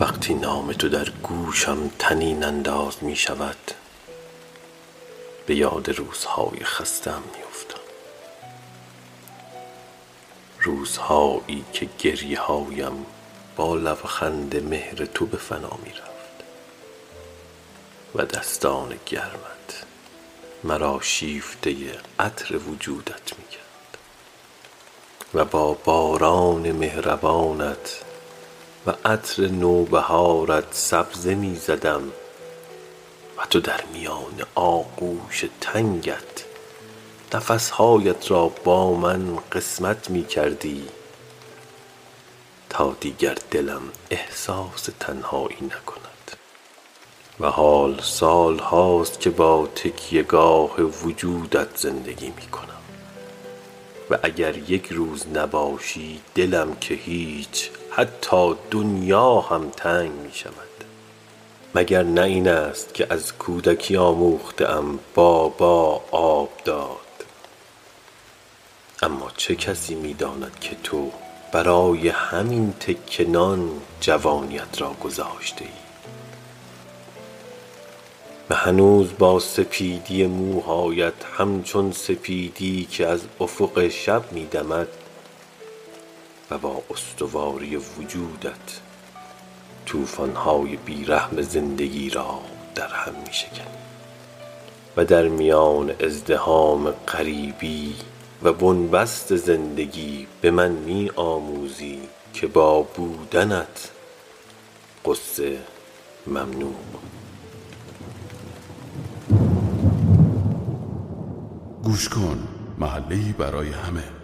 وقتی نام تو در گوشم طنین انداز می شود به یاد روزهای خسته ام می افتم. روزهایی که گریه هایم با لبخند مهر تو به فنا می رفت و دستان گرمت مرا شیفته عطر وجودت می کرد. و با باران مهربانت و عطر نوبهارت سبزه می زدم و تو در میان آغوش تنگت نفسهایت را با من قسمت می کردی. تا دیگر دلم احساس تنهایی نکند. و حال سال هاست که با تکیه گاه وجودت زندگی می کنم. و اگر یک روز نباشی دلم که هیچ حتی دنیا هم تنگ می شود مگر نه این است که از کودکی آموخته ام بابا آب داد؟ اما چه کسی می داند که تو برای همین تکه نان جوانیت را گذاشته ای هنوز با سپیدی موهایت همچون سپیدی که از افق شب می دمد و با استواری وجودت طوفان های بی رحم زندگی را در هم می شکنی و در میان ازدحام غریبی و بنبست زندگی به من می آموزی که با بودنت غصه ممنوع گوش کن محله برای همه.